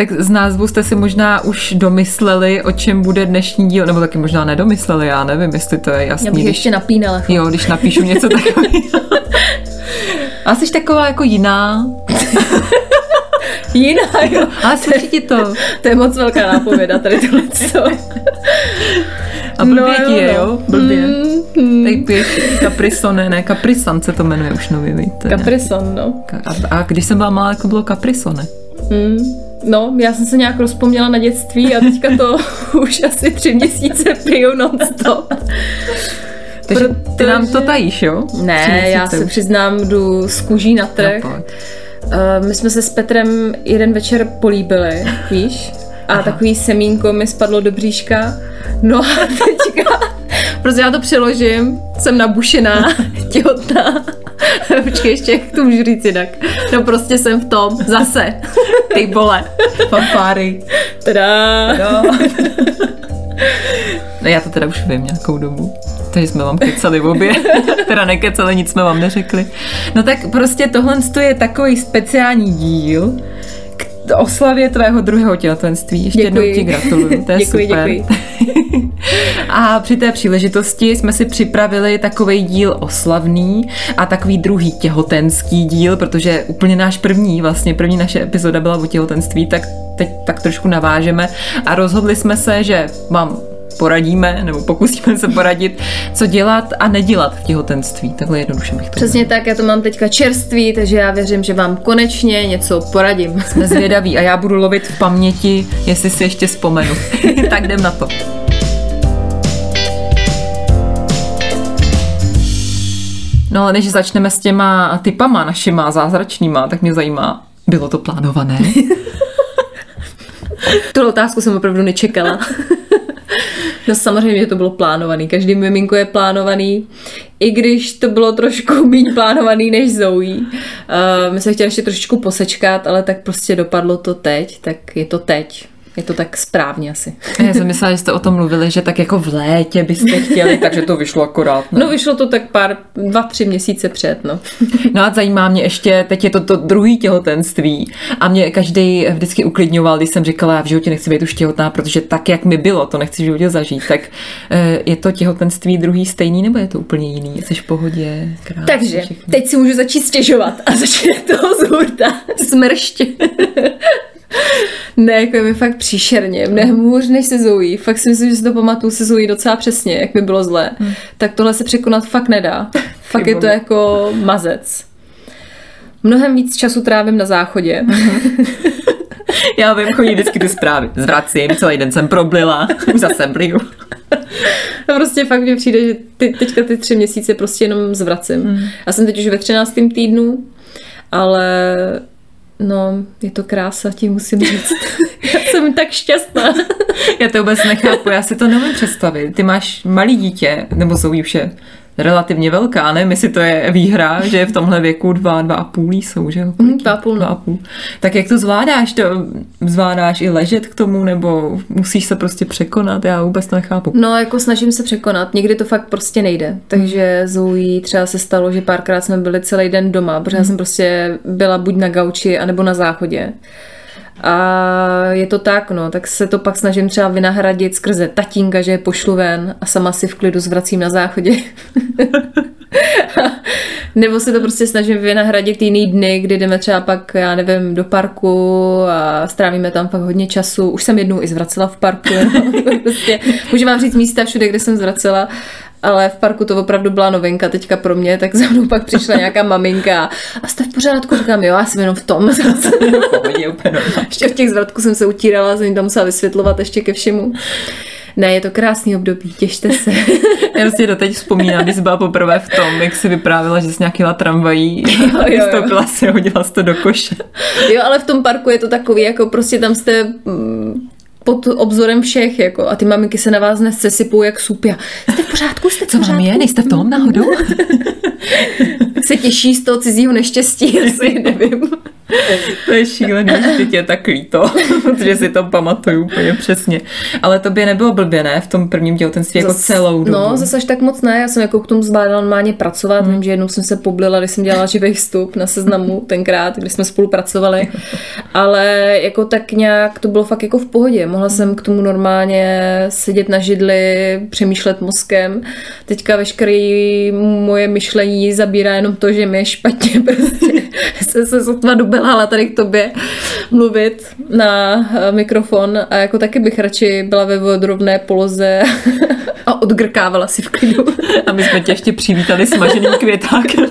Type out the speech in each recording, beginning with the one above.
Tak z názvu jste si možná už domysleli, o čem bude dnešní díl, nebo taky možná nedomysleli, já nevím, jestli to je jasný. Já bych když, ještě napínala. Jo, když napíšu něco takového. A jsi taková jako jiná. jiná, jo. Ale sluší ti to. To je moc velká nápověda, tady tohle co. A blbě no, ti je, jo? Blbě. Mm, mm. Teď piješ kaprisone, ne, kaprisan se to jmenuje už nově, víte. Kaprison, no. A, a když jsem byla malá, jako bylo kaprisone. Mm. No, já jsem se nějak rozpomněla na dětství a teďka to už asi tři měsíce piju non-stop. Takže Protože... ty nám to tajíš, jo? Ne, já se přiznám, jdu z kůží na trh. No, uh, my jsme se s Petrem jeden večer políbili, víš? A Aha. takový semínko mi spadlo do bříška. No a teďka, prostě já to přeložím, jsem nabušená, těhotná. Počkej, ještě jak to můžu říct jinak. No prostě jsem v tom, zase. Ty vole, fanfáry. Tada. Tada. No já to teda už vím nějakou dobu. Takže jsme vám kecali v obě. teda nekecali, nic jsme vám neřekli. No tak prostě tohle je takový speciální díl, oslavě tvého druhého těhotenství. Ještě jednou ti gratuluju, to je děkuji, super. Děkuji. a při té příležitosti jsme si připravili takový díl oslavný a takový druhý těhotenský díl, protože úplně náš první, vlastně první naše epizoda byla o těhotenství, tak teď tak trošku navážeme a rozhodli jsme se, že vám poradíme, nebo pokusíme se poradit, co dělat a nedělat v těhotenství. Takhle jednoduše bych to Přesně tak, já to mám teďka čerství, takže já věřím, že vám konečně něco poradím. Jsme zvědaví a já budu lovit v paměti, jestli si ještě vzpomenu. tak jdem na to. No ale než začneme s těma typama našima zázračnýma, tak mě zajímá, bylo to plánované? Tu otázku jsem opravdu nečekala. No samozřejmě, že to bylo plánovaný. Každý miminko je plánovaný. I když to bylo trošku méně plánovaný než Zoe. Uh, my jsme chtěli ještě trošičku posečkat, ale tak prostě dopadlo to teď, tak je to teď. Je to tak správně asi. Já jsem myslela, že jste o tom mluvili, že tak jako v létě byste chtěli, takže to vyšlo akorát. Ne? No vyšlo to tak pár, dva, tři měsíce před, no. No a zajímá mě ještě, teď je to to druhý těhotenství a mě každý vždycky uklidňoval, když jsem říkala, já v životě nechci být už těhotná, protože tak, jak mi bylo, to nechci v životě zažít. Tak eh, je to těhotenství druhý stejný, nebo je to úplně jiný? Jsi v pohodě? Krásný, takže, všechno. teď si můžu začít stěžovat a začne to z hurta smršť. Ne, jako je mi fakt příšerně, mnohem hůř než se Zoe. Fakt si myslím, že si to pamatuju se Zoe docela přesně, jak mi bylo zlé. Hmm. Tak tohle se překonat fakt nedá. fakt je to jako mazec. Mnohem víc času trávím na záchodě. Já vím, chodí vždycky ty zprávy. Zvracím, celý den jsem problila, už zase bliju. A prostě fakt mi přijde, že ty, teďka ty tři měsíce prostě jenom zvracím. Hmm. Já jsem teď už ve 13. týdnu, ale No, je to krása, ti musím říct. já jsem tak šťastná. já to vůbec nechápu, já si to nemůžu představit. Ty máš malý dítě, nebo jsou už je relativně velká, ne? Jestli to je výhra, že v tomhle věku dva, dva a půl jsou, že jo? Mm, dva a půl, no. dva a půl. Tak jak to zvládáš? To zvládáš i ležet k tomu, nebo musíš se prostě překonat? Já vůbec to nechápu. No, jako snažím se překonat. Někdy to fakt prostě nejde. Takže Zoe třeba se stalo, že párkrát jsme byli celý den doma, protože mm. já jsem prostě byla buď na gauči, anebo na záchodě. A je to tak, no, tak se to pak snažím třeba vynahradit skrze tatínka, že je pošlu ven a sama si v klidu zvracím na záchodě. Nebo se to prostě snažím vynahradit jiný dny, kdy jdeme třeba pak, já nevím, do parku a strávíme tam fakt hodně času. Už jsem jednou i zvracela v parku. No. prostě, můžu vám říct místa všude, kde jsem zvracela ale v parku to opravdu byla novinka teďka pro mě, tak za mnou pak přišla nějaká maminka a jste v pořádku, říkám, jo, já jsem jenom v tom. ještě v těch zvratků jsem se utírala, jsem jim tam musela vysvětlovat ještě ke všemu. Ne, je to krásný období, těšte se. Já si doteď vzpomínám, když jsi byla poprvé v tom, jak jsi vyprávila, že jsi nějakýla tramvají, vystoupila si, hodila jsi to do koše. Jo, ale v tom parku je to takový, jako prostě tam jste mm, pod obzorem všech, jako, a ty maminky se na vás nesesypou jak supia. Jste v pořádku, jste v Co vám je? Nejste v tom náhodou? Se těší z toho cizího neštěstí, asi nevím. To je šílený, že tě je tak líto, protože si to pamatuju úplně přesně. Ale to by nebylo blbě, ne? V tom prvním těhotenství jako celou dobu. No, zase až tak moc ne, já jsem jako k tomu zvládala normálně pracovat, hmm. vím, že jednou jsem se poblila, když jsem dělala živý vstup na seznamu tenkrát, kdy jsme spolupracovali, ale jako tak nějak to bylo fakt jako v pohodě, mohla jsem k tomu normálně sedět na židli, přemýšlet mozkem, teďka veškeré moje myšlení zabírá jenom to, že mi je špatně, prostě jsem se sotva dobelhala tady k tobě mluvit na eh, mikrofon a jako taky bych radši byla ve vodrovné poloze a odgrkávala si v klidu. A my jsme tě ještě přivítali smaženým květákem.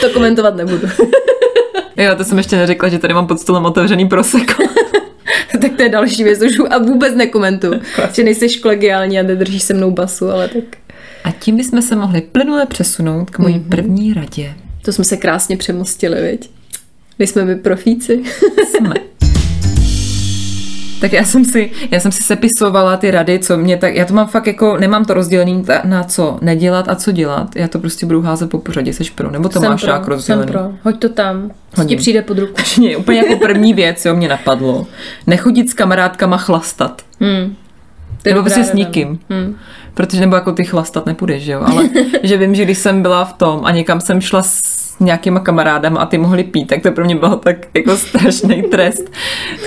To komentovat nebudu. Jo, to jsem ještě neřekla, že tady mám pod stolem otevřený proseko. tak to je další věc, už a vůbec nekomentuju. Že nejseš kolegiální a nedržíš se mnou basu, ale tak A tím bychom se mohli plynule přesunout k mojí mm-hmm. první radě. to jsme se krásně přemostili, viď? Nejsme my profíci. Jsme. Tak já jsem si, já jsem si sepisovala ty rady, co mě tak, já to mám fakt jako, nemám to rozdělený ta- na co nedělat a co dělat, já to prostě budu házet po pořadě, seš pro, nebo to Jsem máš pro, tak jsem rozdělený. pro. Hoď to tam. Co ti přijde pod ruku? Mě, úplně jako první věc, jo, mě napadlo. Nechodit s kamarádkama chlastat. Hmm. Nebo prostě s nikým. Hmm. Protože nebo jako ty chlastat nepůjdeš, že jo, ale že vím, že když jsem byla v tom a někam jsem šla s nějakýma kamarádama a ty mohli pít, tak to pro mě bylo tak jako strašný trest.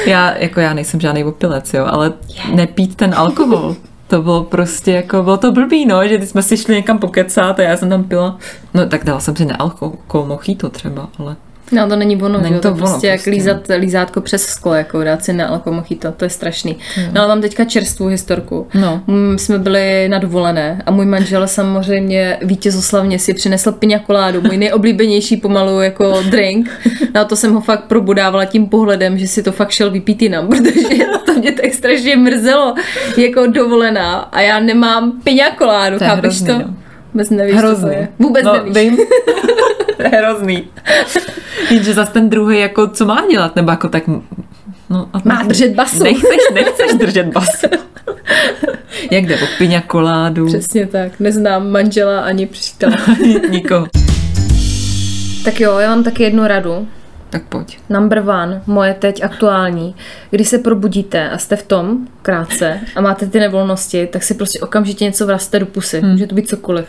Já, jako já nejsem žádný opilec, jo, ale nepít ten alkohol. To bylo prostě jako, bylo to blbý, no, že když jsme si šli někam pokecat a já jsem tam pila, no tak dala jsem si nealkohol mojito třeba, ale No to není ono, Není to to, ono prostě jak prostě. lízat, lízátko přes sklo, jako dát si na alkomochito, to je strašný. No ale mám teďka čerstvou historku. No. Mm, jsme byli na dovolené a můj manžel samozřejmě vítězoslavně si přinesl piňakoládu, můj nejoblíbenější pomalu jako drink. No a to jsem ho fakt probudávala tím pohledem, že si to fakt šel vypít jinam, protože to mě tak strašně mrzelo jako dovolená a já nemám piňakoládu, chápeš hrozný, to? no. Vůbec nevíš, co to hrozný. je. Vůbec no, nevíš. Vím. to je hrozný. Jenže zase ten druhý, jako co má dělat, nebo jako tak... No, a Má držet basu. Nechceš, nechceš držet basu. Jak jde o piňakoládu? Přesně tak. Neznám manžela ani přítele. Nikoho. tak jo, já mám taky jednu radu. Tak pojď. Number one, moje teď aktuální. Když se probudíte a jste v tom krátce a máte ty nevolnosti, tak si prostě okamžitě něco vraste do pusy. Hmm. Může to být cokoliv.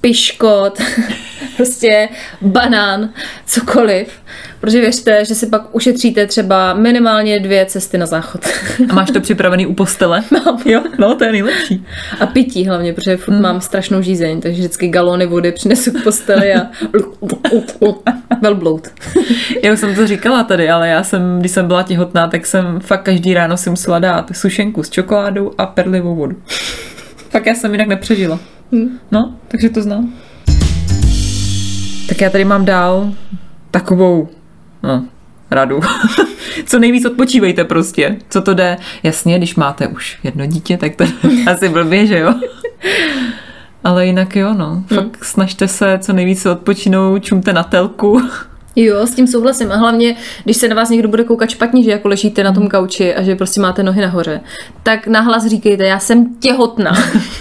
Piškot, prostě banán, cokoliv. Protože věřte, že si pak ušetříte třeba minimálně dvě cesty na záchod. A máš to připravený u postele? Mám. Jo, no to je nejlepší. A pití hlavně, protože furt hmm. mám strašnou žízeň, takže vždycky galony vody přinesu k posteli a velbloud. Já už jsem to říkala tady, ale já jsem, když jsem byla těhotná, tak jsem fakt každý ráno si musela dát sušenku s čokoládou a perlivou vodu. Pak já jsem jinak nepřežila. No, takže to znám. Tak já tady mám dál takovou, no, radu. Co nejvíc odpočívejte prostě. Co to jde? Jasně, když máte už jedno dítě, tak to asi blbě, že jo? Ale jinak jo, no. Fakt snažte se co nejvíce odpočinout, čumte na telku. Jo, s tím souhlasím. A hlavně, když se na vás někdo bude koukat špatně, že jako ležíte na tom kauči a že prostě máte nohy nahoře, tak nahlas říkejte, já jsem těhotná.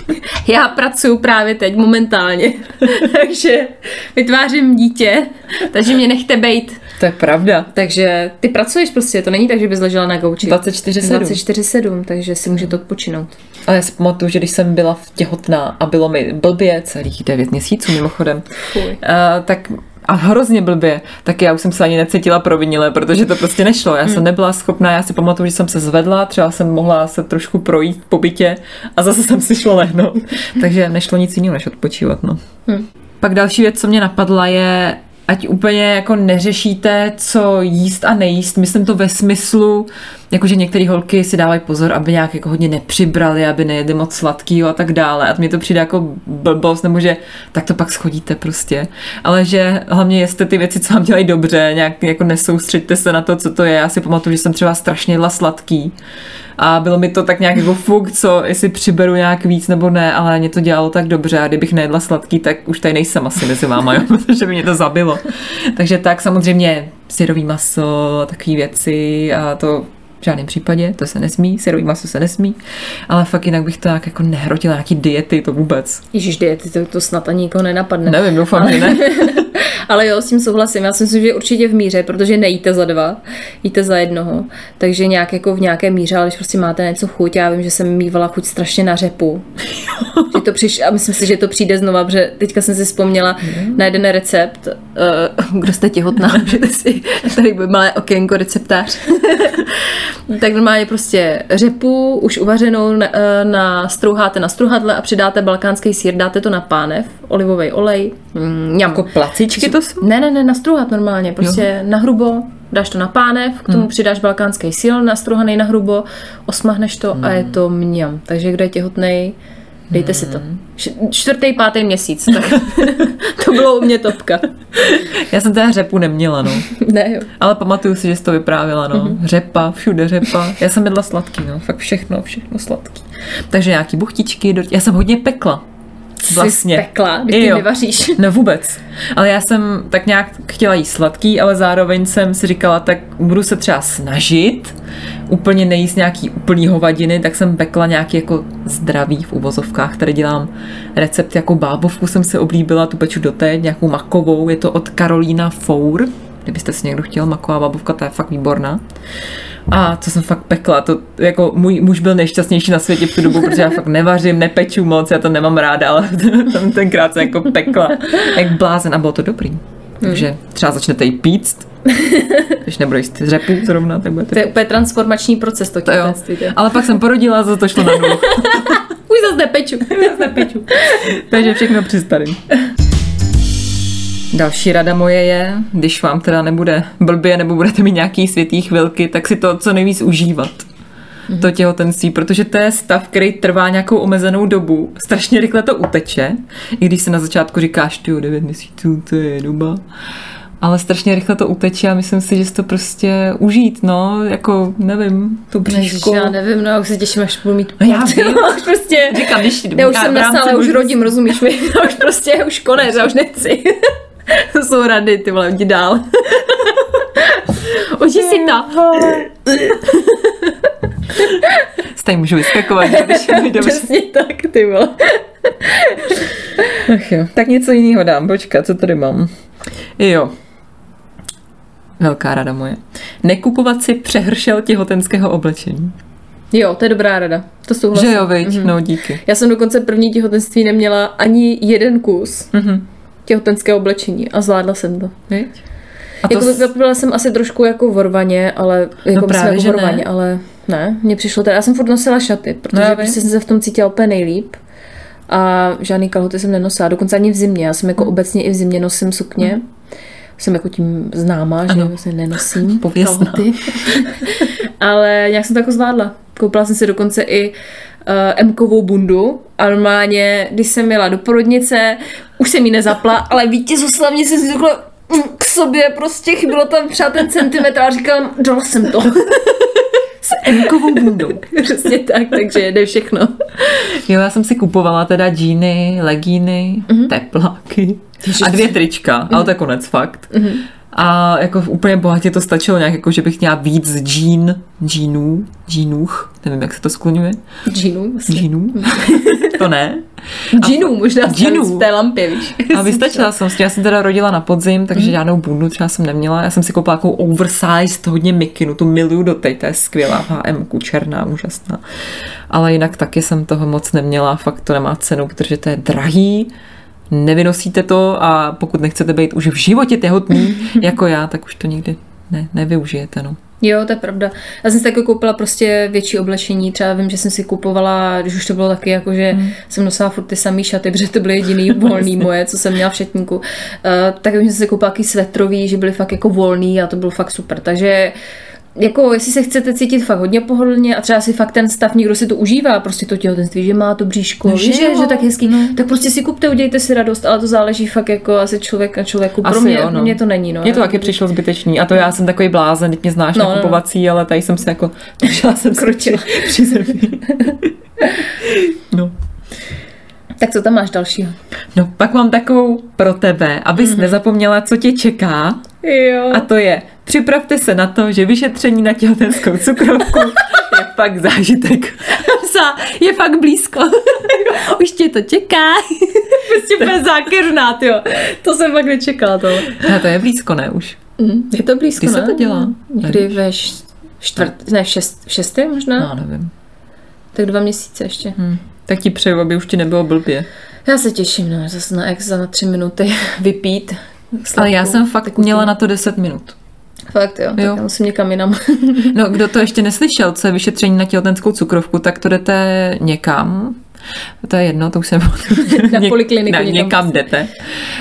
já pracuji právě teď, momentálně. takže vytvářím dítě, takže mě nechte bejt. To je pravda. Takže ty pracuješ prostě, to není tak, že bys ležela na gauči. 24/7. 24-7, takže si můžete odpočinout. Ale já si pamatuju, že když jsem byla těhotná a bylo mi blbě celých 9 měsíců mimochodem, Fuj. uh, tak a hrozně blbě, tak já už jsem se ani necítila provinile, protože to prostě nešlo. Já jsem nebyla schopná, já si pamatuju, že jsem se zvedla, třeba jsem mohla se trošku projít po bytě a zase jsem si šla lehnout. Takže nešlo nic jiného, než odpočívat. No. Hm. Pak další věc, co mě napadla, je, ať úplně jako neřešíte, co jíst a nejíst. Myslím to ve smyslu, jakože některé holky si dávají pozor, aby nějak jako hodně nepřibrali, aby nejedli moc sladkýho a tak dále. A mně to přijde jako blbost, nebo že tak to pak schodíte prostě. Ale že hlavně jeste ty věci, co vám dělají dobře, nějak jako nesoustřeďte se na to, co to je. Já si pamatuju, že jsem třeba strašně jedla sladký. A bylo mi to tak nějak jako fuk, co, jestli přiberu nějak víc nebo ne, ale mě to dělalo tak dobře a kdybych nejedla sladký, tak už tady nejsem asi mezi váma, jo, protože by mě to zabilo. Takže tak samozřejmě syrový maso, takové věci a to v žádném případě, to se nesmí, syrový maso se nesmí, ale fakt jinak bych to tak jako nehrotila nějaký diety, to vůbec. Ježíš, diety, to, to snad ani nikoho nenapadne. Nevím, doufám, ale... že ne. ale jo, s tím souhlasím. Já si myslím, že určitě v míře, protože nejíte za dva, jíte za jednoho. Takže nějak jako v nějaké míře, ale když prostě máte něco chuť, já vím, že jsem mývala chuť strašně na řepu. že to přiš, a myslím si, že to přijde znova, protože teďka jsem si vzpomněla mm. na jeden recept. Uh, kdo jste těhotná, můžete si tady by malé okénko receptář. Tak normálně prostě řepu už uvařenou na, na strouháte na struhadle a přidáte balkánský sír, dáte to na pánev, olivový olej, mm, Jako placičky to jsou? Ne, ne, ne, nastruhat normálně, prostě jo. na hrubo, dáš to na pánev, k tomu hmm. přidáš balkánský síl, nastruhaný na hrubo, osmahneš to hmm. a je to mňam. Takže kdo je těhotný, dejte hmm. si to. Čtvrtý, pátý měsíc, tak to bylo u mě topka. Já jsem teda řepu neměla, no. ne, jo. Ale pamatuju si, že jsi to vyprávěla, no. Mm-hmm. Řepa, všude řepa. Já jsem jedla sladký, no. Fakt všechno, všechno sladký. Takže nějaký buchtičky, do... já jsem hodně pekla vlastně. Jsi pekla, když ty nevaříš. No vůbec. Ale já jsem tak nějak chtěla jíst sladký, ale zároveň jsem si říkala, tak budu se třeba snažit úplně nejíst nějaký úplný hovadiny, tak jsem pekla nějaký jako zdravý v uvozovkách, tady dělám recept jako bábovku, jsem si oblíbila, tu peču doteď, nějakou makovou, je to od Karolína Four, kdybyste si někdo chtěl, maková bábovka, ta je fakt výborná. A co jsem fakt pekla, to jako můj muž byl nejšťastnější na světě v tu dobu, protože já fakt nevařím, nepeču moc, já to nemám ráda, ale tam tenkrát se jako pekla jak blázen a bylo to dobrý. Hmm. Takže třeba začnete jí píct, když nebudu jíst řepu zrovna, tak budete To je úplně transformační proces to, to jo. Ale pak jsem porodila a za to šlo na nulu. Už zase nepeču. zase nepeču. Takže všechno přistarím. Další rada moje je, když vám teda nebude blbě nebo budete mít nějaký světý chvilky, tak si to co nejvíc užívat. Mm-hmm. To těhotenství, protože to je stav, který trvá nějakou omezenou dobu. Strašně rychle to uteče, i když se na začátku říkáš, ty 9 měsíců, to je doba. Ale strašně rychle to uteče a myslím si, že si to prostě užít, no, jako, nevím, to bříško. Já nevím, no, já už se těším, až budu mít no, já vím. už prostě, Říkám, když já už jsem nastála, už rodím, rozumíš mi, já už prostě, už konec, já už nechci. to jsou rady, ty vole, jdi dál. Oži si to. Stej můžu vyskakovat, když mi dobře. Přesně tak, ty vole. Ach jo, tak něco jiného dám, počkat, co tady mám. Jo, Velká rada moje. Nekupovat si přehršel těhotenského oblečení. Jo, to je dobrá rada. To souhlasím. Že jo, viď? Mm-hmm. No, díky. Já jsem dokonce první těhotenství neměla ani jeden kus. Mm-hmm těhotenské oblečení a zvládla jsem to. Víš? A to jako, s... Byla jsem asi trošku jako vorvaně, ale jako no právě, jako vorvaně, ne. ale ne, mně přišlo teda, já jsem furt nosila šaty, protože no, prostě jsem se v tom cítila úplně nejlíp a žádný kalhoty jsem nenosila, dokonce ani v zimě, já jsem jako hmm. obecně i v zimě nosím sukně, hmm. jsem jako tím známá, že vlastně nenosím kalhoty, ale nějak jsem to jako zvládla. Koupila jsem si dokonce i uh, M-kovou bundu a normálně, když jsem jela do porodnice, už jsem ji nezapla, ale vítězoslavně jsem si takhle mm, k sobě prostě chybilo tam třeba ten centimetr a říkám, dala jsem to. S M-kovou bundou. Přesně tak, takže jede všechno. Jo, já jsem si kupovala teda džíny, legíny, mm-hmm. tepláky a dvě trička, mm-hmm. ale to je konec fakt. Mm-hmm. A jako úplně bohatě to stačilo nějak, jako že bych měla víc džín, džínů, džínůch, nevím, jak se to skloňuje. Džínů? Džínů? to ne. Džínů, možná džínů. v té lampě, víš. A vystačila jsem s tím, já jsem teda rodila na podzim, takže mm. žádnou bundu třeba jsem neměla. Já jsem si koupila takovou oversized, hodně mikinu, tu miluju do té, to je skvělá HM, černá, úžasná. Ale jinak taky jsem toho moc neměla, fakt to nemá cenu, protože to je drahý nevynosíte to a pokud nechcete být už v životě těhotný, jako já, tak už to nikdy ne, nevyužijete. No. Jo, to je pravda. Já jsem si taky koupila prostě větší oblečení. Třeba vím, že jsem si kupovala, když už to bylo taky, jako že hmm. jsem nosila furt ty samé šaty, protože to byly jediný volný moje, co jsem měla v šatníku. Uh, tak vím, že jsem si koupila taky svetrový, že byly fakt jako volný a to bylo fakt super. Takže uh, jako jestli se chcete cítit fakt hodně pohodlně a třeba si fakt ten stav, někdo si to užívá, prostě to těhotenství, že má to bříško, no, že, že, že tak hezký, no. tak prostě si kupte, udějte si radost, ale to záleží fakt jako asi člověk na člověku. Pro mě, jo, no. mě to není. No. Mně to taky přišlo zbytečný a to já jsem takový blázen, teď mě znáš no, nakupovací, no. ale tady jsem se jako, držela jsem Kročila. při, při no. Tak co tam máš dalšího? No, pak mám takovou pro tebe, abys mm-hmm. nezapomněla, co tě čeká. Jo. A to je připravte se na to, že vyšetření na těhotenskou cukrovku je fakt zážitek. Je fakt blízko. Už tě to čeká. prostě úplně zákeřná, jo. To jsem fakt nečekala to. A to je blízko, ne už? Mm, je to blízko, Kdy se ne? to dělá? Někdy ve čtvrt, ne, šest, šestý možná? No, nevím. Tak dva měsíce ještě. Hm. Tak ti přeju, aby už ti nebylo blbě. Já se těším, no, zase na ex za tři minuty vypít. Ale já jsem fakt měla na to 10 minut. Fakt jo, tak Jo. já musím někam jinam. No, kdo to ještě neslyšel, co je vyšetření na těhotenskou cukrovku, tak to jdete někam, to je jedno, to už jsem... Na polikliniku na, někam někam jdete.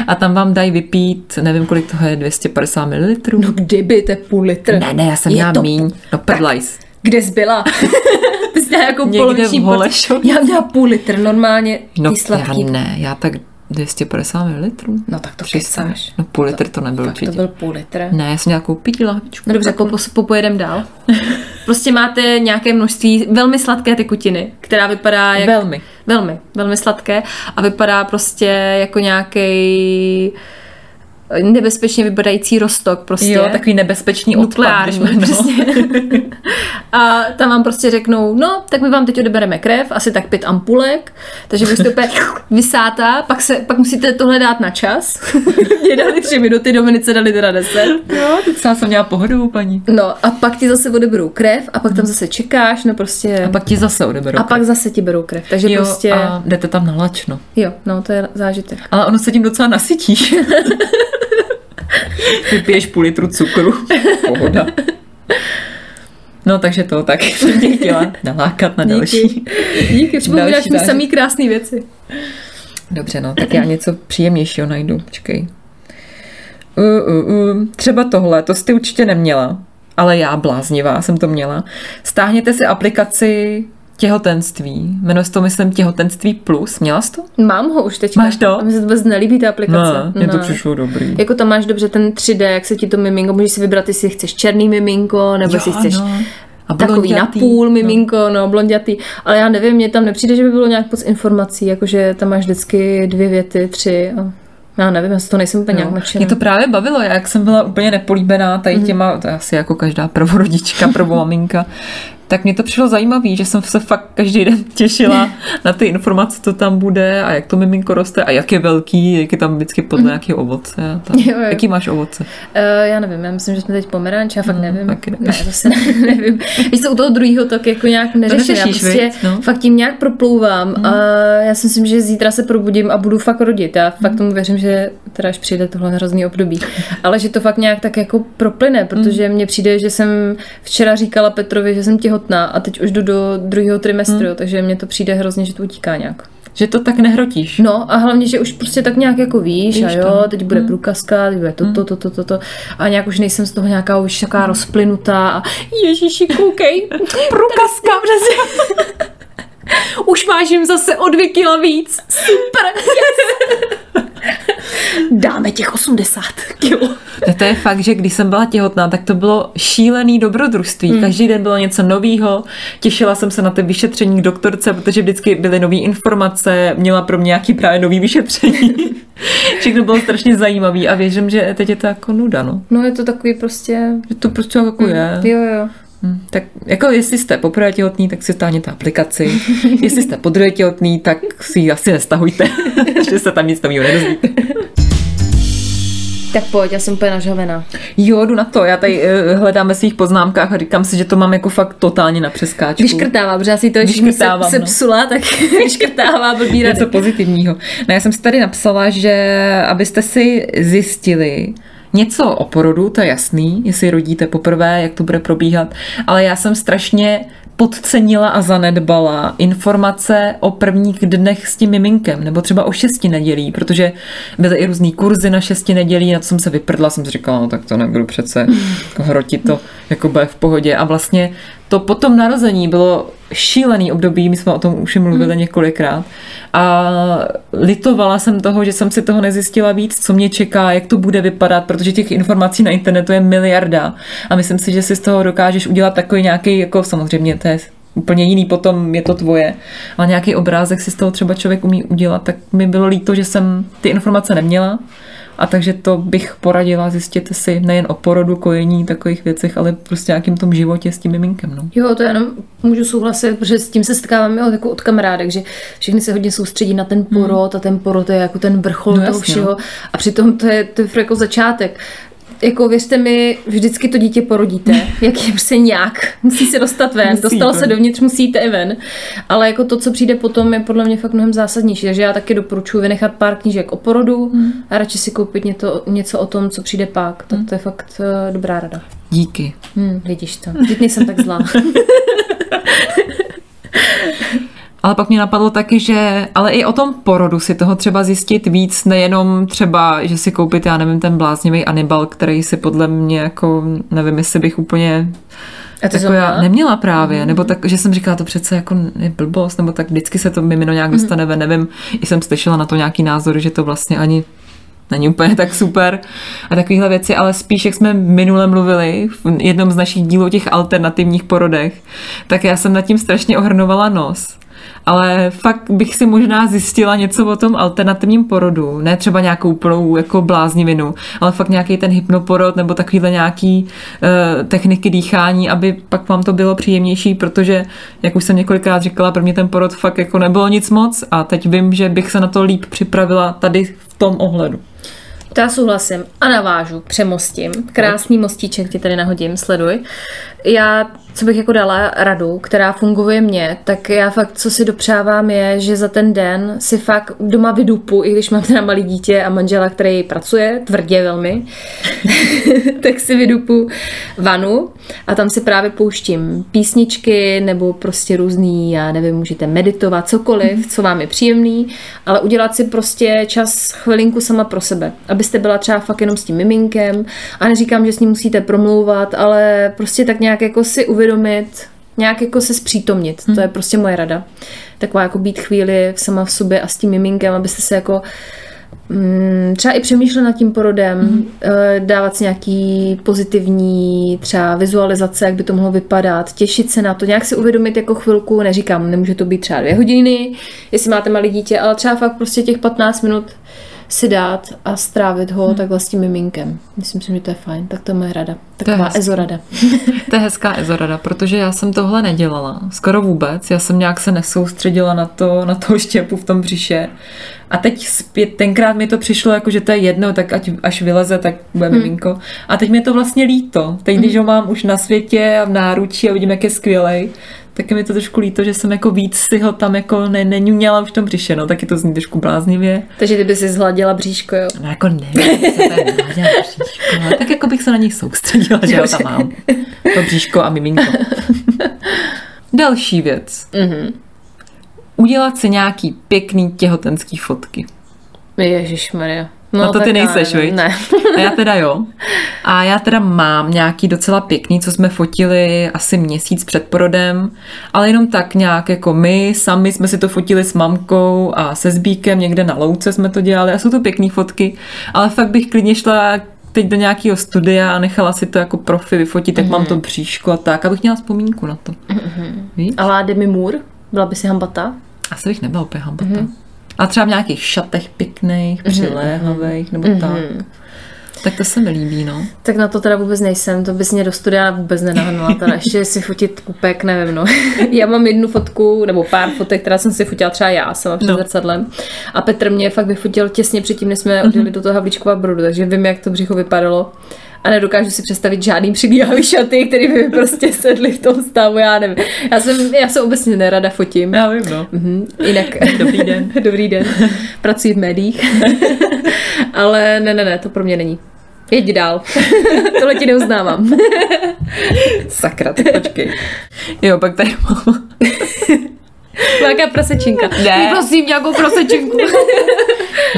A tam vám dají vypít, nevím, kolik toho je, 250 ml? No kdyby, to je půl litr. Ne, ne, já jsem měla to- míň. No, prdlajs. Kde jsi byla? Ty jsi měla jako Někde v. Já měla půl litr, normálně No, já ne, já tak 250 ml. No tak to Přestaň. kecáš. No, půl litr to nebyl to určitě. byl půl litr. Ne, já jsem měla koupit lahvičku. No dobře, po, po, pojedem dál. Prostě máte nějaké množství velmi sladké tekutiny, která vypadá jak... Velmi. Velmi, velmi sladké a vypadá prostě jako nějaký nebezpečně vypadající rostok prostě. Jo, takový nebezpečný odpad. Nukleární, no. přesně. A tam vám prostě řeknou, no, tak my vám teď odebereme krev, asi tak pět ampulek, takže vy jste úplně vysátá, pak, se, pak musíte tohle dát na čas. Mě dali tři minuty, Dominice dali teda deset. Jo, docela jsem měla pohodovou paní. No a pak ti zase odeberou krev a pak tam zase čekáš, no prostě... A pak ti zase odeberou. a pak zase ti berou krev, takže jo, prostě... a jdete tam na lačno. Jo, no to je zážitek. Ale ono se tím docela nasytíš. Vypiješ půl litru cukru. Pohoda. No takže to, tak jsem tě chtěla nalákat na další. Díky. Díky, připomínáš mi samý krásný věci. Dobře, no, tak já něco příjemnějšího najdu. Počkej. Uh, uh, uh. Třeba tohle, to jsi určitě neměla, ale já bláznivá jsem to měla. Stáhněte si aplikaci těhotenství. Jmenuje se to, myslím, těhotenství plus. Měla jsi to? Mám ho už teďka. Máš to? A mi se to vůbec nelíbí ta aplikace. Ne, mně to přišlo dobrý. Jako tam máš dobře ten 3D, jak se ti to miminko, můžeš si vybrat, jestli chceš černý miminko, nebo jestli chceš A takový blondětý, napůl miminko, no, blondětý. Ale já nevím, mně tam nepřijde, že by bylo nějak moc informací, jakože tam máš vždycky dvě věty, tři a já nevím, já toho nejsem úplně nějak Jo. nadšená. Mě to právě bavilo, já jak jsem byla úplně nepolíbená tady těma, to je asi jako každá prvorodička, prvomaminka, tak mě to přišlo zajímavé, že jsem se fakt každý den těšila na ty informace, co tam bude a jak to miminko roste a jak je velký, jak je tam vždycky podle nějakého ovoce. A tak. Jo, jo. Jaký máš ovoce? Uh, já nevím, já myslím, že jsme teď pomeranč, já fakt Hmm, nevím. taky nevím. Ne, zase nevím. Víš co, u toho druhého tak jako nějak neřeším. Já neřešíš, prostě viď? No. fakt tím nějak proplouvám a já si myslím, že zítra se probudím a budu fakt rodit. Já fakt tomu věřím, že teda až přijde tohle hrozný období. Ale že to fakt nějak tak jako proplyne, protože mně přijde, že jsem včera říkala Petrovi, že jsem těhotná a teď už jdu do druhého trimestru, takže mně to přijde hrozně, že to utíká nějak. Že to tak nehrotíš. No a hlavně, že už prostě tak nějak jako víš, Víš a jo, to. teď bude průkazka, teď bude toto, toto, toto, a nějak už nejsem z toho nějaká už taková rozplynutá a ježiši, koukej, průkazka, přesně. Už vážím zase o dvě kila víc. Super. Yes. Dáme těch 80 kilo. To je fakt, že když jsem byla těhotná, tak to bylo šílený dobrodružství. Hmm. Každý den bylo něco novýho. Těšila jsem se na ty vyšetření k doktorce, protože vždycky byly nové informace, měla pro mě nějaký právě nový vyšetření. Všechno bylo strašně zajímavý a věřím, že teď je to jako nuda, no. No je to takový prostě... Že to prostě jako je. Jo, jo. Hm, Tak jako jestli jste poprvé těhotný, tak si stáhněte aplikaci. jestli jste podruhé těhotný, tak si ji asi nestahujte, že se tam nic nového nedozvíte. Tak pojď, já jsem úplně nažhavená. Jo, jdu na to. Já tady uh, hledám ve svých poznámkách a říkám si, že to mám jako fakt totálně na přeskáčku. Vyškrtává, protože já si to ještě se, Vyškrtávám, se no. psula, tak vyškrtává blbý. Něco pozitivního. No já jsem si tady napsala, že abyste si zjistili něco o porodu, to je jasný, jestli rodíte poprvé, jak to bude probíhat, ale já jsem strašně podcenila a zanedbala informace o prvních dnech s tím miminkem, nebo třeba o šesti nedělí, protože byly i různý kurzy na šesti nedělí, na to jsem se vyprdla, jsem si říkala, no tak to nebudu přece hrotit to, jako bude v pohodě. A vlastně to po tom narození bylo šílený období, my jsme o tom už mluvili několikrát. A litovala jsem toho, že jsem si toho nezjistila víc, co mě čeká, jak to bude vypadat, protože těch informací na internetu je miliarda. A myslím si, že si z toho dokážeš udělat takový nějaký, jako samozřejmě to je úplně jiný, potom je to tvoje, ale nějaký obrázek si z toho třeba člověk umí udělat, tak mi bylo líto, že jsem ty informace neměla A takže to bych poradila, zjistěte si nejen o porodu, kojení, takových věcech, ale prostě nějakým tom životě s tím miminkem. No. Jo, to já jenom můžu souhlasit, protože s tím se setkáváme od, jako od kamarádek, že všichni se hodně soustředí na ten porod a ten porod je jako ten vrchol No no, toho jasně, všeho a přitom to je, to je jako začátek. Jako věřte mi, vždycky to dítě porodíte, jak je prostě nějak. Musí se dostat ven, Musí, dostalo to se dovnitř, musíte i ven. Ale jako to, co přijde potom, je podle mě fakt mnohem zásadnější. Takže já taky doporučuji vynechat pár knížek o porodu a radši si koupit něco, něco o tom, co přijde pak. Tak to je fakt uh, dobrá rada. Díky. Hm, vidíš to. Teď nejsem tak zlá. Ale pak mě napadlo taky, že ale i o tom porodu si toho třeba zjistit víc, nejenom třeba, že si koupit, já nevím, ten bláznivý Anibal, který si podle mě jako, nevím, jestli bych úplně A to jako já neměla právě, nebo tak, že jsem říkala, to přece jako je blbost, nebo tak vždycky se to mimino nějak dostane ven, nevím, i jsem slyšela na to nějaký názor, že to vlastně ani není úplně tak super a takovéhle věci, ale spíš, jak jsme minule mluvili v jednom z našich dílů o těch alternativních porodech, tak já jsem nad tím strašně ohrnovala nos. Ale fakt bych si možná zjistila něco o tom alternativním porodu. Ne třeba nějakou úplnou jako bláznivinu, ale fakt nějaký ten hypnoporod nebo takovýhle nějaký uh, techniky dýchání, aby pak vám to bylo příjemnější, protože, jak už jsem několikrát říkala, pro mě ten porod fakt jako nebylo nic moc a teď vím, že bych se na to líp připravila tady v tom ohledu. To já souhlasím a navážu, přemostím. Krásný mostíček ti tady nahodím, sleduj. Já, co bych jako dala radu, která funguje mně, tak já fakt, co si dopřávám je, že za ten den si fakt doma vydupu, i když mám teda malý dítě a manžela, který pracuje tvrdě velmi, tak si vydupu vanu a tam si právě pouštím písničky nebo prostě různý, já nevím, můžete meditovat, cokoliv, co vám je příjemný, ale udělat si prostě čas, chvilinku sama pro sebe, abyste byla třeba fakt jenom s tím miminkem a neříkám, že s ním musíte promlouvat, ale prostě tak nějak jako si uvědomit, nějak jako se zpřítomnit, to je prostě moje rada. Taková jako být chvíli sama v sobě a s tím miminkem, abyste se jako mm, třeba i přemýšlet nad tím porodem, mm. dávat si nějaký pozitivní třeba vizualizace, jak by to mohlo vypadat, těšit se na to, nějak si uvědomit jako chvilku, neříkám, nemůže to být třeba dvě hodiny, jestli máte malé dítě, ale třeba fakt prostě těch 15 minut si dát a strávit ho hmm. takhle s tím miminkem. Myslím si, že to je fajn, tak to je moje rada. Taková hezký. ezorada. To je hezká ezorada, protože já jsem tohle nedělala. Skoro vůbec. Já jsem nějak se nesoustředila na to, na toho štěpu v tom břiše. A teď zpět, tenkrát mi to přišlo jako, že to je jedno, tak ať, až vyleze, tak bude hmm. miminko. A teď mi je to vlastně líto. Teď, když ho mám už na světě a v náručí a vidím, jak je skvělej, tak je mi to trošku líto, že jsem jako víc si ho tam jako ne, neňuměla už v tom břiše, no, taky to zní trošku bláznivě. Takže ty by si zhladila bříško, jo? No jako ne, bříško, ale tak jako bych se na něj soustředila, že ho tam mám. To bříško a miminko. Další věc. Mhm. Udělat si nějaký pěkný těhotenský fotky. Ježišmarja. No, to tak ty nejseš, nevím, viď? Ne. A já teda jo. A já teda mám nějaký docela pěkný, co jsme fotili asi měsíc před porodem, ale jenom tak nějak jako my, sami jsme si to fotili s mamkou a se Zbíkem, někde na louce jsme to dělali a jsou to pěkné fotky, ale fakt bych klidně šla teď do nějakého studia a nechala si to jako profi vyfotit, tak mm-hmm. mám to bříško a tak, abych měla vzpomínku na to. Mm-hmm. Víš? A Demi Moore? Byla by si hambata? Asi bych nebyla úplně hambata. Mm-hmm. A třeba v nějakých šatech pěkných, přiléhavých, nebo mm-hmm. tak. Tak to se mi líbí, no. Tak na to teda vůbec nejsem, to bys mě do studia vůbec nenahnula, teda ještě si fotit kupek, nevím, no. Já mám jednu fotku, nebo pár fotek, která jsem si fotila třeba já sama před no. zrcadlem. A Petr mě fakt vyfotil těsně předtím, než jsme odjeli mm-hmm. do toho Havlíčkova brodu, takže vím, jak to břicho vypadalo. A nedokážu si představit žádný přibíhavý šaty, který by mi prostě sedly v tom stavu, já nevím. Já jsem, já jsem obecně nerada fotím. Já vím, no. Mhm. Jinak... Dobrý den. Dobrý den. Pracuji v médiích. Ale ne, ne, ne, to pro mě není. Jeď dál. Tohle ti neuznávám. Sakra, tak počkej. Jo, pak tady mám... Nějaká prasečinka. Ne. Prosím, nějakou prasečinku.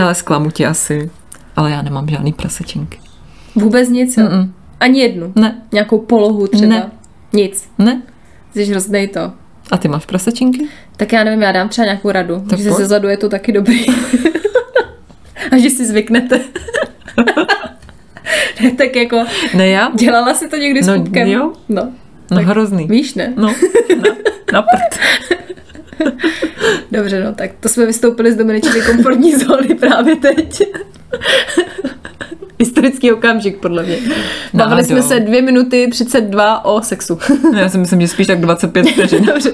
Ale zklamu ti asi. Ale já nemám žádný prasečinky. Vůbec nic, jo? Mm-mm. Ani jednu? Ne. Nějakou polohu třeba? Ne. Nic. Ne? Jsi hroznej to. A ty máš prasečinky? Tak já nevím, já dám třeba nějakou radu. Tak že se zadu je to taky dobrý. A že si zvyknete. ne, tak jako, Ne já? dělala si to někdy s No, pupkem? jo. No. No hrozný. Víš, ne? No, na, na prd. Dobře, no tak to jsme vystoupili z Dominičiny komfortní zóny právě teď. Historický okamžik, podle mě. Bavili Náhodou. jsme se dvě minuty 32 o sexu. Já si myslím, že spíš tak 25 vteřin. Dobře.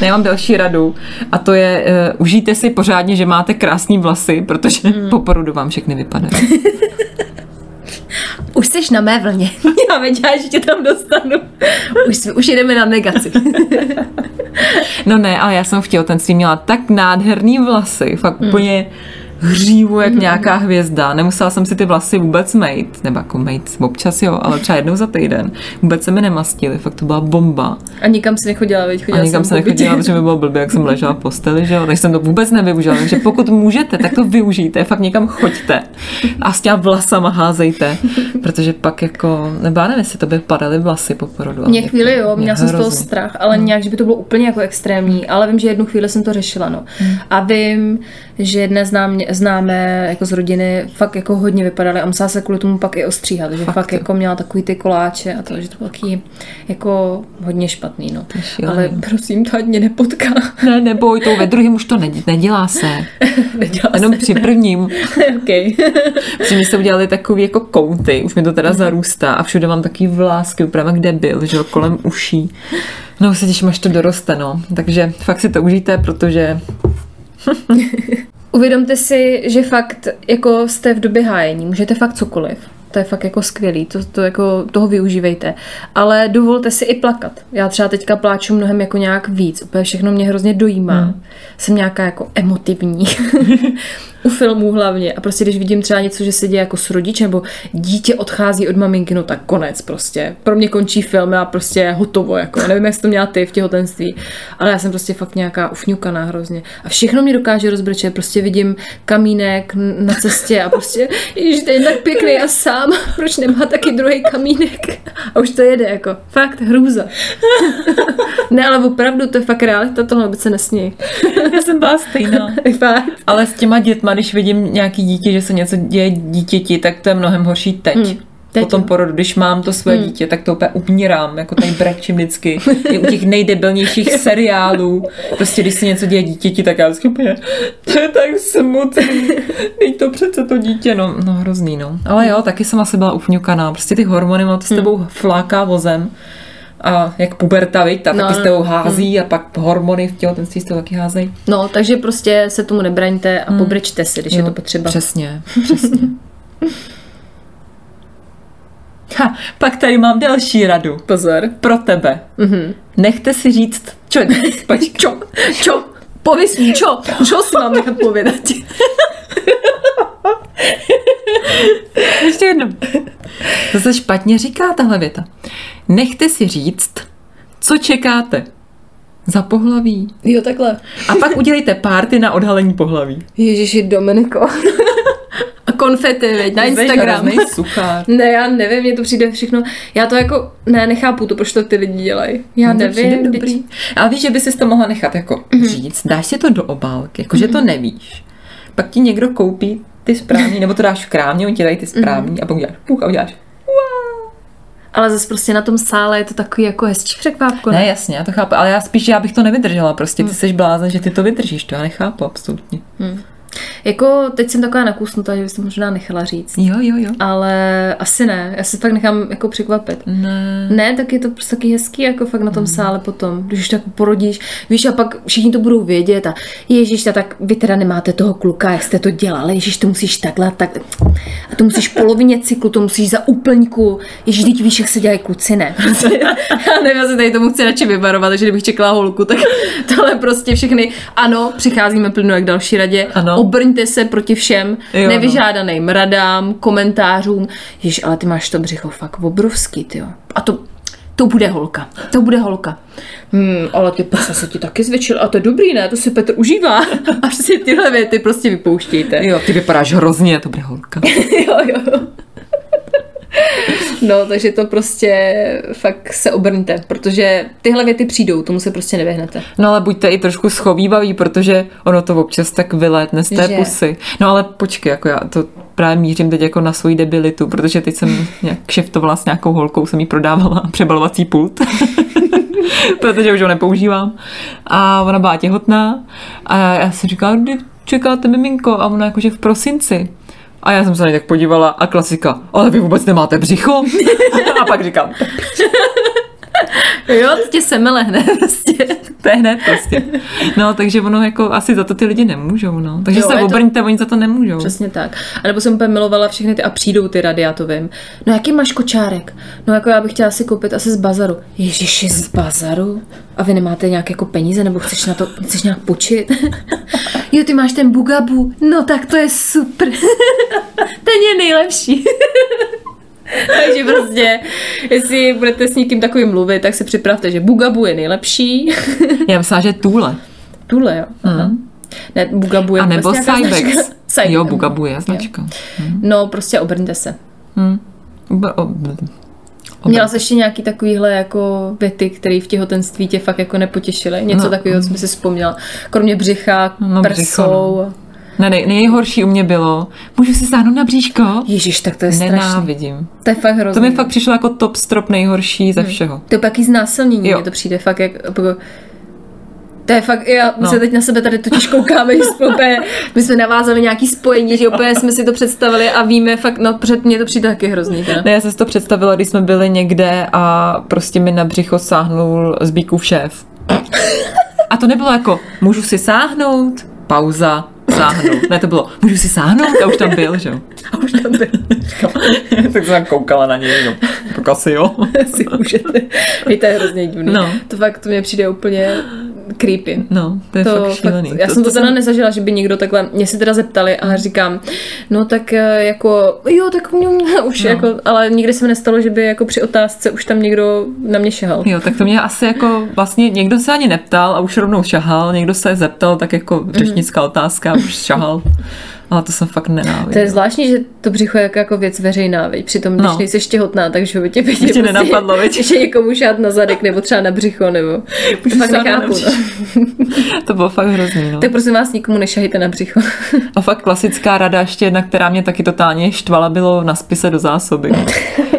Ne, já mám další radu a to je, uh, užijte si pořádně, že máte krásný vlasy, protože mm. po porodu vám všechny vypadají. Už jsi na mé vlně. Já věděla, že tě tam dostanu. Už, už jdeme na negaci. No ne, ale já jsem v těhotenství měla tak nádherný vlasy, fakt mm. úplně hřívu jak nějaká hvězda. Nemusela jsem si ty vlasy vůbec mejt, nebo jako mejt občas jo, ale třeba jednou za týden. Vůbec se mi nemastily, fakt to byla bomba. A nikam si nechodila, veď? Chodila A nikam jsem se nechodila, protože by bylo blbě, jak jsem ležela v posteli, že jo, takže jsem to vůbec nevyužila. Takže pokud můžete, tak to využijte, fakt někam choďte a s těma vlasama házejte, protože pak jako, nebo já nevím, jestli to by padaly vlasy po porodu. Mě chvíli jo, mě měla jsem z toho strach, ale nějak, že by to bylo úplně jako extrémní, ale vím, že jednu chvíli jsem to řešila, no. A vím, že jedné znám, známé jako z rodiny fakt jako hodně vypadaly a musela se kvůli tomu pak i ostříhat, že fakt, fakt jo. jako měla takový ty koláče a to, že to bylo taky jako hodně špatný, no. šílený. Ale prosím, to mě nepotká. Ne, neboj, to ve druhém už to nedělá, se. Nedělá Jenom se. při prvním. okay. Protože mi se udělali takový jako kouty, už mi to teda zarůstá a všude mám takový vlásky, úplně jak debil, že jo, kolem uší. No se těším, až to doroste, no. Takže fakt si to užijte, protože Uvědomte si, že fakt jako jste v době hájení, můžete fakt cokoliv. To je fakt jako skvělý, to, to jako, toho využívejte. Ale dovolte si i plakat. Já třeba teďka pláču mnohem jako nějak víc, úplně všechno mě hrozně dojímá. Hmm. Jsem nějaká jako emotivní. U filmů hlavně. A prostě když vidím třeba něco, že se děje jako s rodičem, nebo dítě odchází od maminky, no tak konec prostě. Pro mě končí film a prostě hotovo. Jako. Já nevím, jak jsi to měla ty v těhotenství, ale já jsem prostě fakt nějaká ufňukaná hrozně. A všechno mě dokáže rozbrčet. Prostě vidím kamínek na cestě a prostě, ježiš, to je tak pěkný a sám. Proč nemá taky druhý kamínek? A už to jede, jako. Fakt, hrůza. ne, ale opravdu, to je fakt realita, tohle vůbec se nesní. já jsem byla stejná. fakt. Ale s těma dětma, když vidím nějaký dítě, že se něco děje dítěti, tak to je mnohem horší teď. Hmm. Teď, po tom porodu, když mám to své hmm. dítě, tak to úplně umírám, jako tady brečím vždycky. I u těch nejdebilnějších seriálů. Prostě když se něco děje dítěti, tak já vždycky úplně, to je tak smutný. Teď to přece to dítě, no, no hrozný, no. Ale jo, taky jsem asi byla ufňukaná. Prostě ty hormony, no, to s tebou fláká vozem. A jak puberta, viď, ta No, taky s no. tebou hází a pak hormony v těhotenství s tebou taky házejí. No, takže prostě se tomu nebraňte a pobrečte si, když je Jo, to potřeba. Přesně, přesně. Ha, pak tady mám další radu. Pozor. Pro tebe. Mhm. Nechte si říct, čo, počkej, Čo? Čo? Pověz mi, čo? Čo si mám nechat povědat? ještě jednou. To se špatně říká tahle věta. Nechte si říct, co čekáte za pohlaví. Jo, takhle. A pak udělejte párty na odhalení pohlaví. Ježiši, Dominiko. A konfety, veď, na Instagram. Ne, já nevím, mně to přijde všechno. Já to jako, ne, nechápu to, proč to ty lidi dělají. Já to nevím. dobrý. Dobrý. Ale víš, že by si to mohla nechat jako říct, dáš si to do obálky, jako že to nevíš. Pak ti někdo koupí ty správný, nebo to dáš v krámě, oni ti dají ty správný a pak uděláš puch a uděláš. Ale zase prostě na tom sále je to takový jako hezčí překvápko. Ne, jasně, já to chápu, ale já spíš, já bych to nevydržela, prostě ty jsi blázen, že ty to vydržíš, to já nechápu absolutně. Jako teď jsem taková nakusnutá, že to možná nechala říct. Jo, jo, jo. Ale asi ne, já se fakt nechám jako překvapit. Ne. Ne, tak je to prostě taky hezký, jako fakt na tom sále potom, když už tak porodíš, víš, a pak všichni to budou vědět a ježíš, ta, tak vy teda nemáte toho kluka, jak jste to dělali, ježíš, to musíš takhle, tak a to musíš polovině cyklu, to musíš za úplňku, ježíš, teď víš, jak se dělají kluci, ne? Prostě, já nevím, já se tady tomu chci radši vyvarovat, takže kdybych čekala holku, tak tohle prostě všechny, ano, přicházíme plynu jak další radě, Ano. Obrňte se proti všem Jo, no. nevyžádaným radám, komentářům, ježíš, ale ty máš to břicho fakt obrovský, ty A to, to bude holka, to bude holka. Hmm, ale ty prsa se ti taky zvětšil a to je dobrý, ne? To si Petr užívá. A si tyhle věty prostě vypouštějte. Jo, ty vypadáš hrozně, to bude holka. jo, jo. No, takže to prostě fakt se obrňte, protože tyhle věty přijdou, tomu se prostě nevyhnete. No ale buďte i trošku schovývaví, protože ono to občas tak vylétne z té Že? pusy. No ale počkej, jako já to právě mířím teď jako na svoji debilitu, protože teď jsem nějak kšeftovala s nějakou holkou, jsem jí prodávala přebalovací pult. protože už ho nepoužívám. A ona byla těhotná a já si říkala, kdy čekáte miminko? A ona jakože v prosinci. A já jsem se na ně tak podívala a klasika, ale vy vůbec nemáte břicho? a pak říkám, Jo, to tě semele hned prostě. to je hned prostě. No, takže ono jako asi za to ty lidi nemůžou, no. Takže Jo, se je to- obrňte, oni za to nemůžou. Přesně tak. A nebo jsem úplně milovala všechny ty a přijdou ty rady, já to vím. No jaký máš kočárek? No jako já bych chtěla si koupit asi z bazaru. Ježiši, z bazaru? A vy nemáte nějaké jako peníze, nebo chceš na to, chceš nějak počít? jo, ty máš ten bugabu. No tak to je super. ten je nejlepší. Takže prostě, jestli budete s někým takovým mluvit, tak si připravte, že Bugabu je nejlepší. Já myslím, že Tule. Tule, jo. Aha. Ne, Bugabu je A nebo nějaká Cybex. Jo, Bugabu je značka. No, prostě obrňte se. O- bl- Měla jsi ještě nějaký takovýhle jako věty, které v těhotenství tě fakt jako nepotěšily? Něco No. no. takového, co by si vzpomněla? Kromě břicha, No, no, břicho, prsou. Ne, nej, nejhorší u mě bylo, můžu si sáhnout na bříško? Ježíš, tak to je strašný. Nenávidím. To je fakt To hrozný. mi fakt přišlo jako top strop nejhorší ze všeho. To je pak i znásilnění, mně to přijde fakt jak... Jako, to je fakt, já, my No. se teď na sebe tady totiž koukáme, že jsme úplně, my jsme navázali nějaký spojení, že úplně jsme si to představili a víme fakt, no před mně to přijde taky hrozný. Teda. Ne, já jsem si to představila, když jsme byli někde a prostě mi na břicho sáhnul Zbíkův šéf. A to nebylo jako, můžu si sáhnout, pauza, sáhnout. Ne, to bylo, můžu si sáhnout a už tam byl, že jo. A už tam byl. tak jsem koukala na něj, no. Tak asi jo. si můžete. To je hrozně divný. No. To fakt, to mě přijde úplně creepy. No, to je To fakt šílený. já jsem to, teda nezažila, že by někdo takhle, mě si teda zeptali a říkám, no tak eh, jako, jo, tak mě, mě už No. jako, ale nikdy se mi nestalo, že by jako při otázce už tam někdo na mě šahal. Jo, tak to mě asi jako vlastně někdo se ani neptal a už rovnou šahal, někdo se zeptal, tak jako řečnická otázka a už šahal. Ale to jsem fakt nenáviděla. To je zvláštní, že to břicho je jako, jako věc veřejná, veď? Přitom, když No. nejsi těhotná, takže by tě, by tě, tě nenapadlo, veď? že někomu šát na zadek, nebo třeba na břicho, nebo to fakt nechápu. No. To bylo fakt hrozný, no. Tak prosím vás, nikomu nešahejte na břicho. A fakt klasická rada ještě jedna, která mě taky totálně štvala, bylo na spise do zásoby.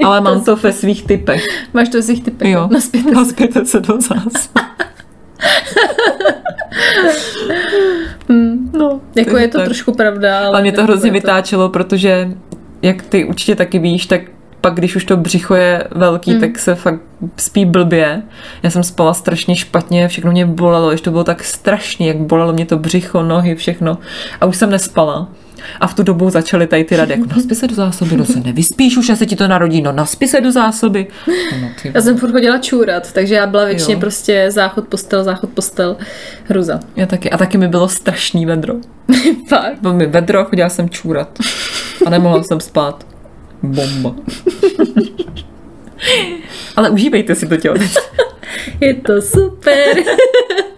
Ale mám to ve svých typech. Máš to z těch typech. Jo, Naspět. naspěte se do zásoby. No, Jako je to tak. trošku pravda, ale... Ale mě to hrozně je vytáčelo, protože jak ty určitě taky víš, tak pak když už to břicho je velký, mm. tak se fakt spí blbě. Já jsem spala strašně špatně, všechno mě bolelo, ještě to bylo tak strašně, jak bolelo mě to břicho, nohy, všechno. A už jsem nespala. A v tu dobu začaly tady ty rady, jako naspí se do zásoby, no se nevyspíš, už se ti to narodí, no naspí se do zásoby. No, ty, Já jsem furt chodila čůrat, takže já byla většině Jo. prostě záchod postel, záchod postel, hruza. já taky. A taky mi bylo strašný vedro. Fakt. Bylo mi vedro, chodila jsem čůrat. A nemohla jsem spát. Bomba. Ale užívejte si to tělo. Je to super.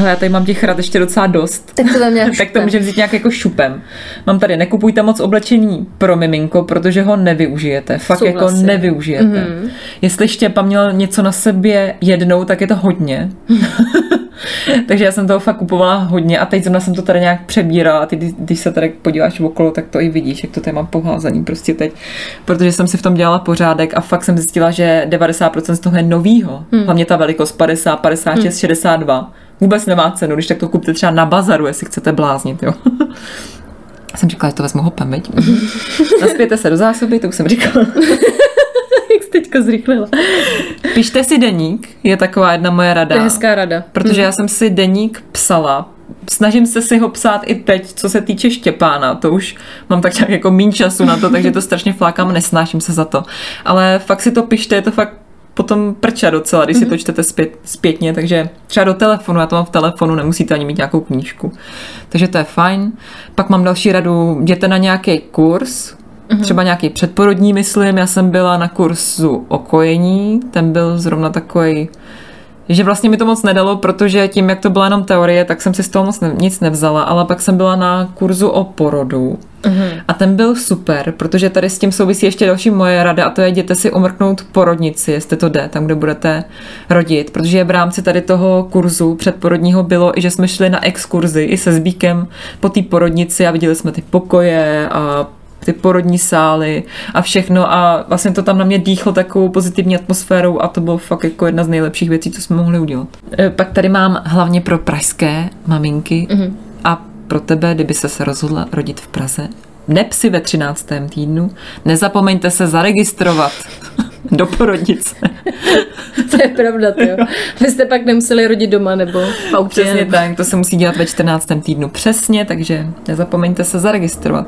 Hele, já tady mám těch rad ještě docela dost. tak to tam nějak Tak to může vzít nějak jako šupem. Mám tady, nekupujte moc oblečení pro miminko, protože ho nevyužijete. Fakt Souhlasím. jako nevyužijete. Mm-hmm. Jestli Štěpa měl něco na sobě jednou, tak je to hodně. Takže já jsem toho fakt kupovala hodně a teď zrovna jsem to tady nějak přebírala a ty, když- když se tady podíváš okolo, tak to i vidíš, jak to tady mám poházaný prostě teď. Protože jsem si v tom dělala pořádek a fakt jsem zjistila, že 90% z toho je novýho. Hmm. Hlavně ta velikost 50, 56, hmm. 62. Vůbec nemá cenu, když tak to kupte třeba na bazaru, jestli chcete bláznit, jo. jsem říkala, že to vezmu hopem, veď? Naspějte se do zásoby, to už jsem říkala. Jak jsi teďka zrychlila. Pište si deník, je taková jedna moje rada. To je hezká rada. Protože já jsem si deník psala. Snažím se si ho psát i teď, co se týče Štěpána. To už mám tak nějak jako mín času na to, takže to strašně flákám, nesnáším se za to. Ale fakt si to pište, je to fakt potom prča docela, když si to čtete zpět, zpětně, takže třeba do telefonu, já to mám v telefonu, nemusíte ani mít nějakou knížku. Takže to je fajn. Pak mám další radu, jděte na nějaký kurz, třeba nějaký předporodní, myslím. Já jsem byla na kurzu o kojení, ten byl zrovna takový že vlastně mi to moc nedalo, protože tím, jak to byla jenom teorie, tak jsem si z toho moc ne, nic nevzala, ale pak jsem byla na kurzu o porodu a ten byl super, protože tady s tím souvisí ještě další moje rada a to je jděte si umrknout porodnici, jestli to jde, tam, kde budete rodit, protože v rámci tady toho kurzu předporodního bylo i, že jsme šli na exkurzi i se Zbíkem po té porodnici a viděli jsme ty pokoje a ty porodní sály a všechno a vlastně to tam na mě dýchlo takovou pozitivní atmosférou a to bylo fakt jako jedna z nejlepších věcí, co jsme mohli udělat. E, Pak tady mám hlavně pro pražské maminky Mhm. a pro tebe, kdyby se se rozhodla rodit v Praze, nepsi ve 13. týdnu, nezapomeňte se zaregistrovat do porodice. To je pravda, to jo. Vy jste pak nemuseli rodit doma nebo v autě. Přesně tak, to se musí dělat ve 14. týdnu přesně, takže nezapomeňte se zaregistrovat.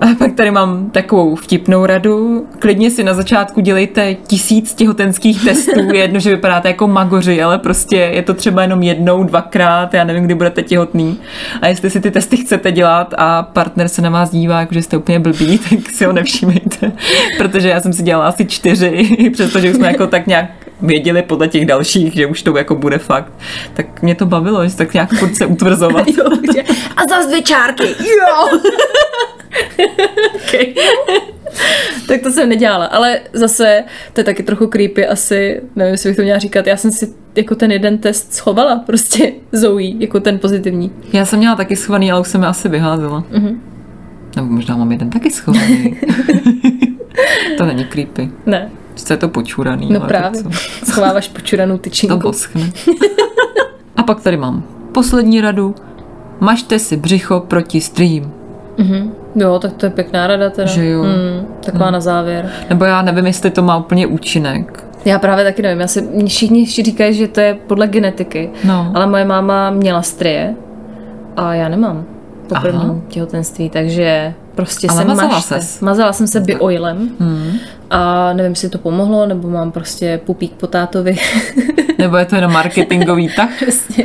A pak tady mám takovou vtipnou radu. Klidně si na začátku dělejte tisíc těhotenských testů. Je jedno, že vypadáte jako magoři, ale prostě je to třeba jenom jednou, dvakrát, já nevím, kdy budete těhotný. A jestli si ty testy chcete dělat a partner se na vás dívá, jako že jste úplně blbý, tak si ho nevšímejte. Protože já jsem si dělala asi čtyři, přestože už jsme jako tak nějak věděli podle těch dalších, že už to jako bude fakt. Tak mě to bavilo, že tak nějak furt se utvrzovat. Jo, že- a zase dvě čárky. Jo. okay. tak to jsem nedělala, ale zase to je taky trochu creepy asi, nevím, jestli bych to měla říkat, já jsem si jako ten jeden test schovala, prostě Zoe, jako ten pozitivní. Já jsem měla taky schovaný, ale už jsem je asi vyházela. Mhm. Nebo možná mám jeden taky schovaný. to není creepy. Ne, Co je to počuraný. no právě, To, co? schováváš počuranou to tyčinku. boskne. A pak tady mám poslední radu. Mažte si břicho proti stream. Mhm. Jo, tak to je pěkná rada teda. Že jo. Mm, taková na závěr. Nebo já nevím, jestli to má úplně účinek. Já právě taky nevím, já si, všichni říkají, že to je podle genetiky, No. ale moje máma měla strie a já nemám po prvním těhotenství, takže prostě Ale jsem mazala mažte. ses. Mazala jsem se bioilem Hmm. a nevím, jestli to pomohlo, nebo mám prostě pupík po tátovi. Nebo je to jenom marketingový tah? Přesně.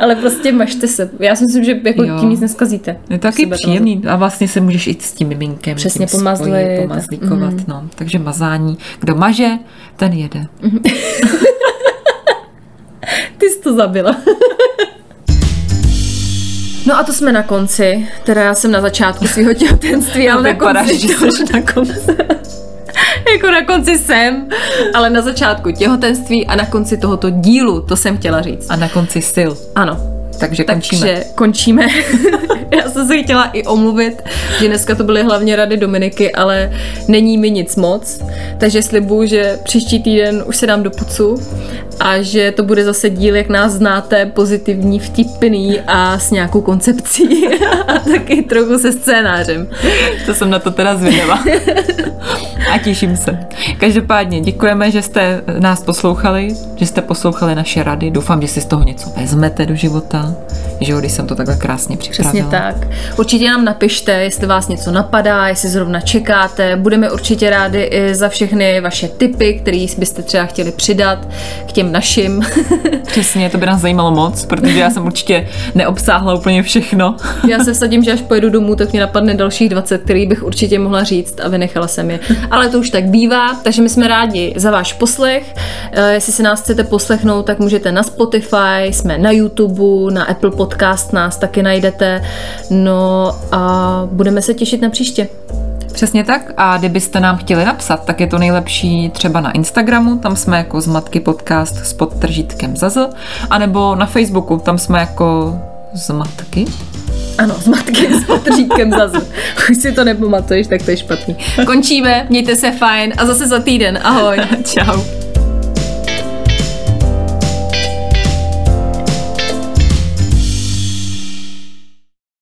ale prostě mažte se. Já si myslím, že jako Jo. tím nic neskazíte. Je to taky příjemný. A vlastně se můžeš i s tím miminkem Přesně, tím pomazlit. pomazlíkovat. Mhm. No. Takže mazání. Kdo maže, ten jede. Ty jsi to zabila. No a to jsme na konci. Teda já jsem na začátku svého těhotenství, ale na konci... že jsi na konci. jako na konci jsem, ale na začátku těhotenství a na konci tohoto dílu, to jsem chtěla říct. A na konci sil. Ano, Takže končíme. takže končíme. Já jsem se chtěla i omluvit, že dneska to byly hlavně rady Dominiky, ale není mi nic moc. Takže slibuju, že příští týden už se dám do pucu a že to bude zase díl, jak nás znáte, pozitivní, vtipný a s nějakou koncepcí a taky trochu se scénářem. To jsem na to teda zvědavá. A těším se. Každopádně děkujeme, že jste nás poslouchali, že jste poslouchali naše rady. Doufám, že si z toho něco vezmete do života, že jo, když jsem to takhle krásně připravila. Přesně tak. Určitě nám napište, jestli vás něco napadá, jestli zrovna čekáte. Budeme určitě rádi i za všechny vaše tipy, které byste třeba chtěli přidat k těm našim. Přesně, to by nás zajímalo moc, protože já jsem určitě neobsáhla úplně všechno. Já se vsadím, že až pojedu domů, tak mě napadne dalších 20, který bych určitě mohla říct a vynechala jsem je. Ale to už tak bývá, takže my jsme rádi za váš poslech. Eh, Jestli si nás chcete poslechnout, tak můžete na Spotify, jsme na YouTube, na Apple Podcast nás taky najdete. No a budeme se těšit na příště. Přesně tak. A kdybyste nám chtěli napsat, tak je to nejlepší třeba na Instagramu, tam jsme jako Zmatky podcast s podtržítkem ZAZ, anebo na Facebooku, tam jsme jako Zmatky. Ano, s matky s potržítkem zase. Už si to nepamatuješ, tak to je špatný. Končíme, mějte se fajn a zase za týden. Ahoj. Čau.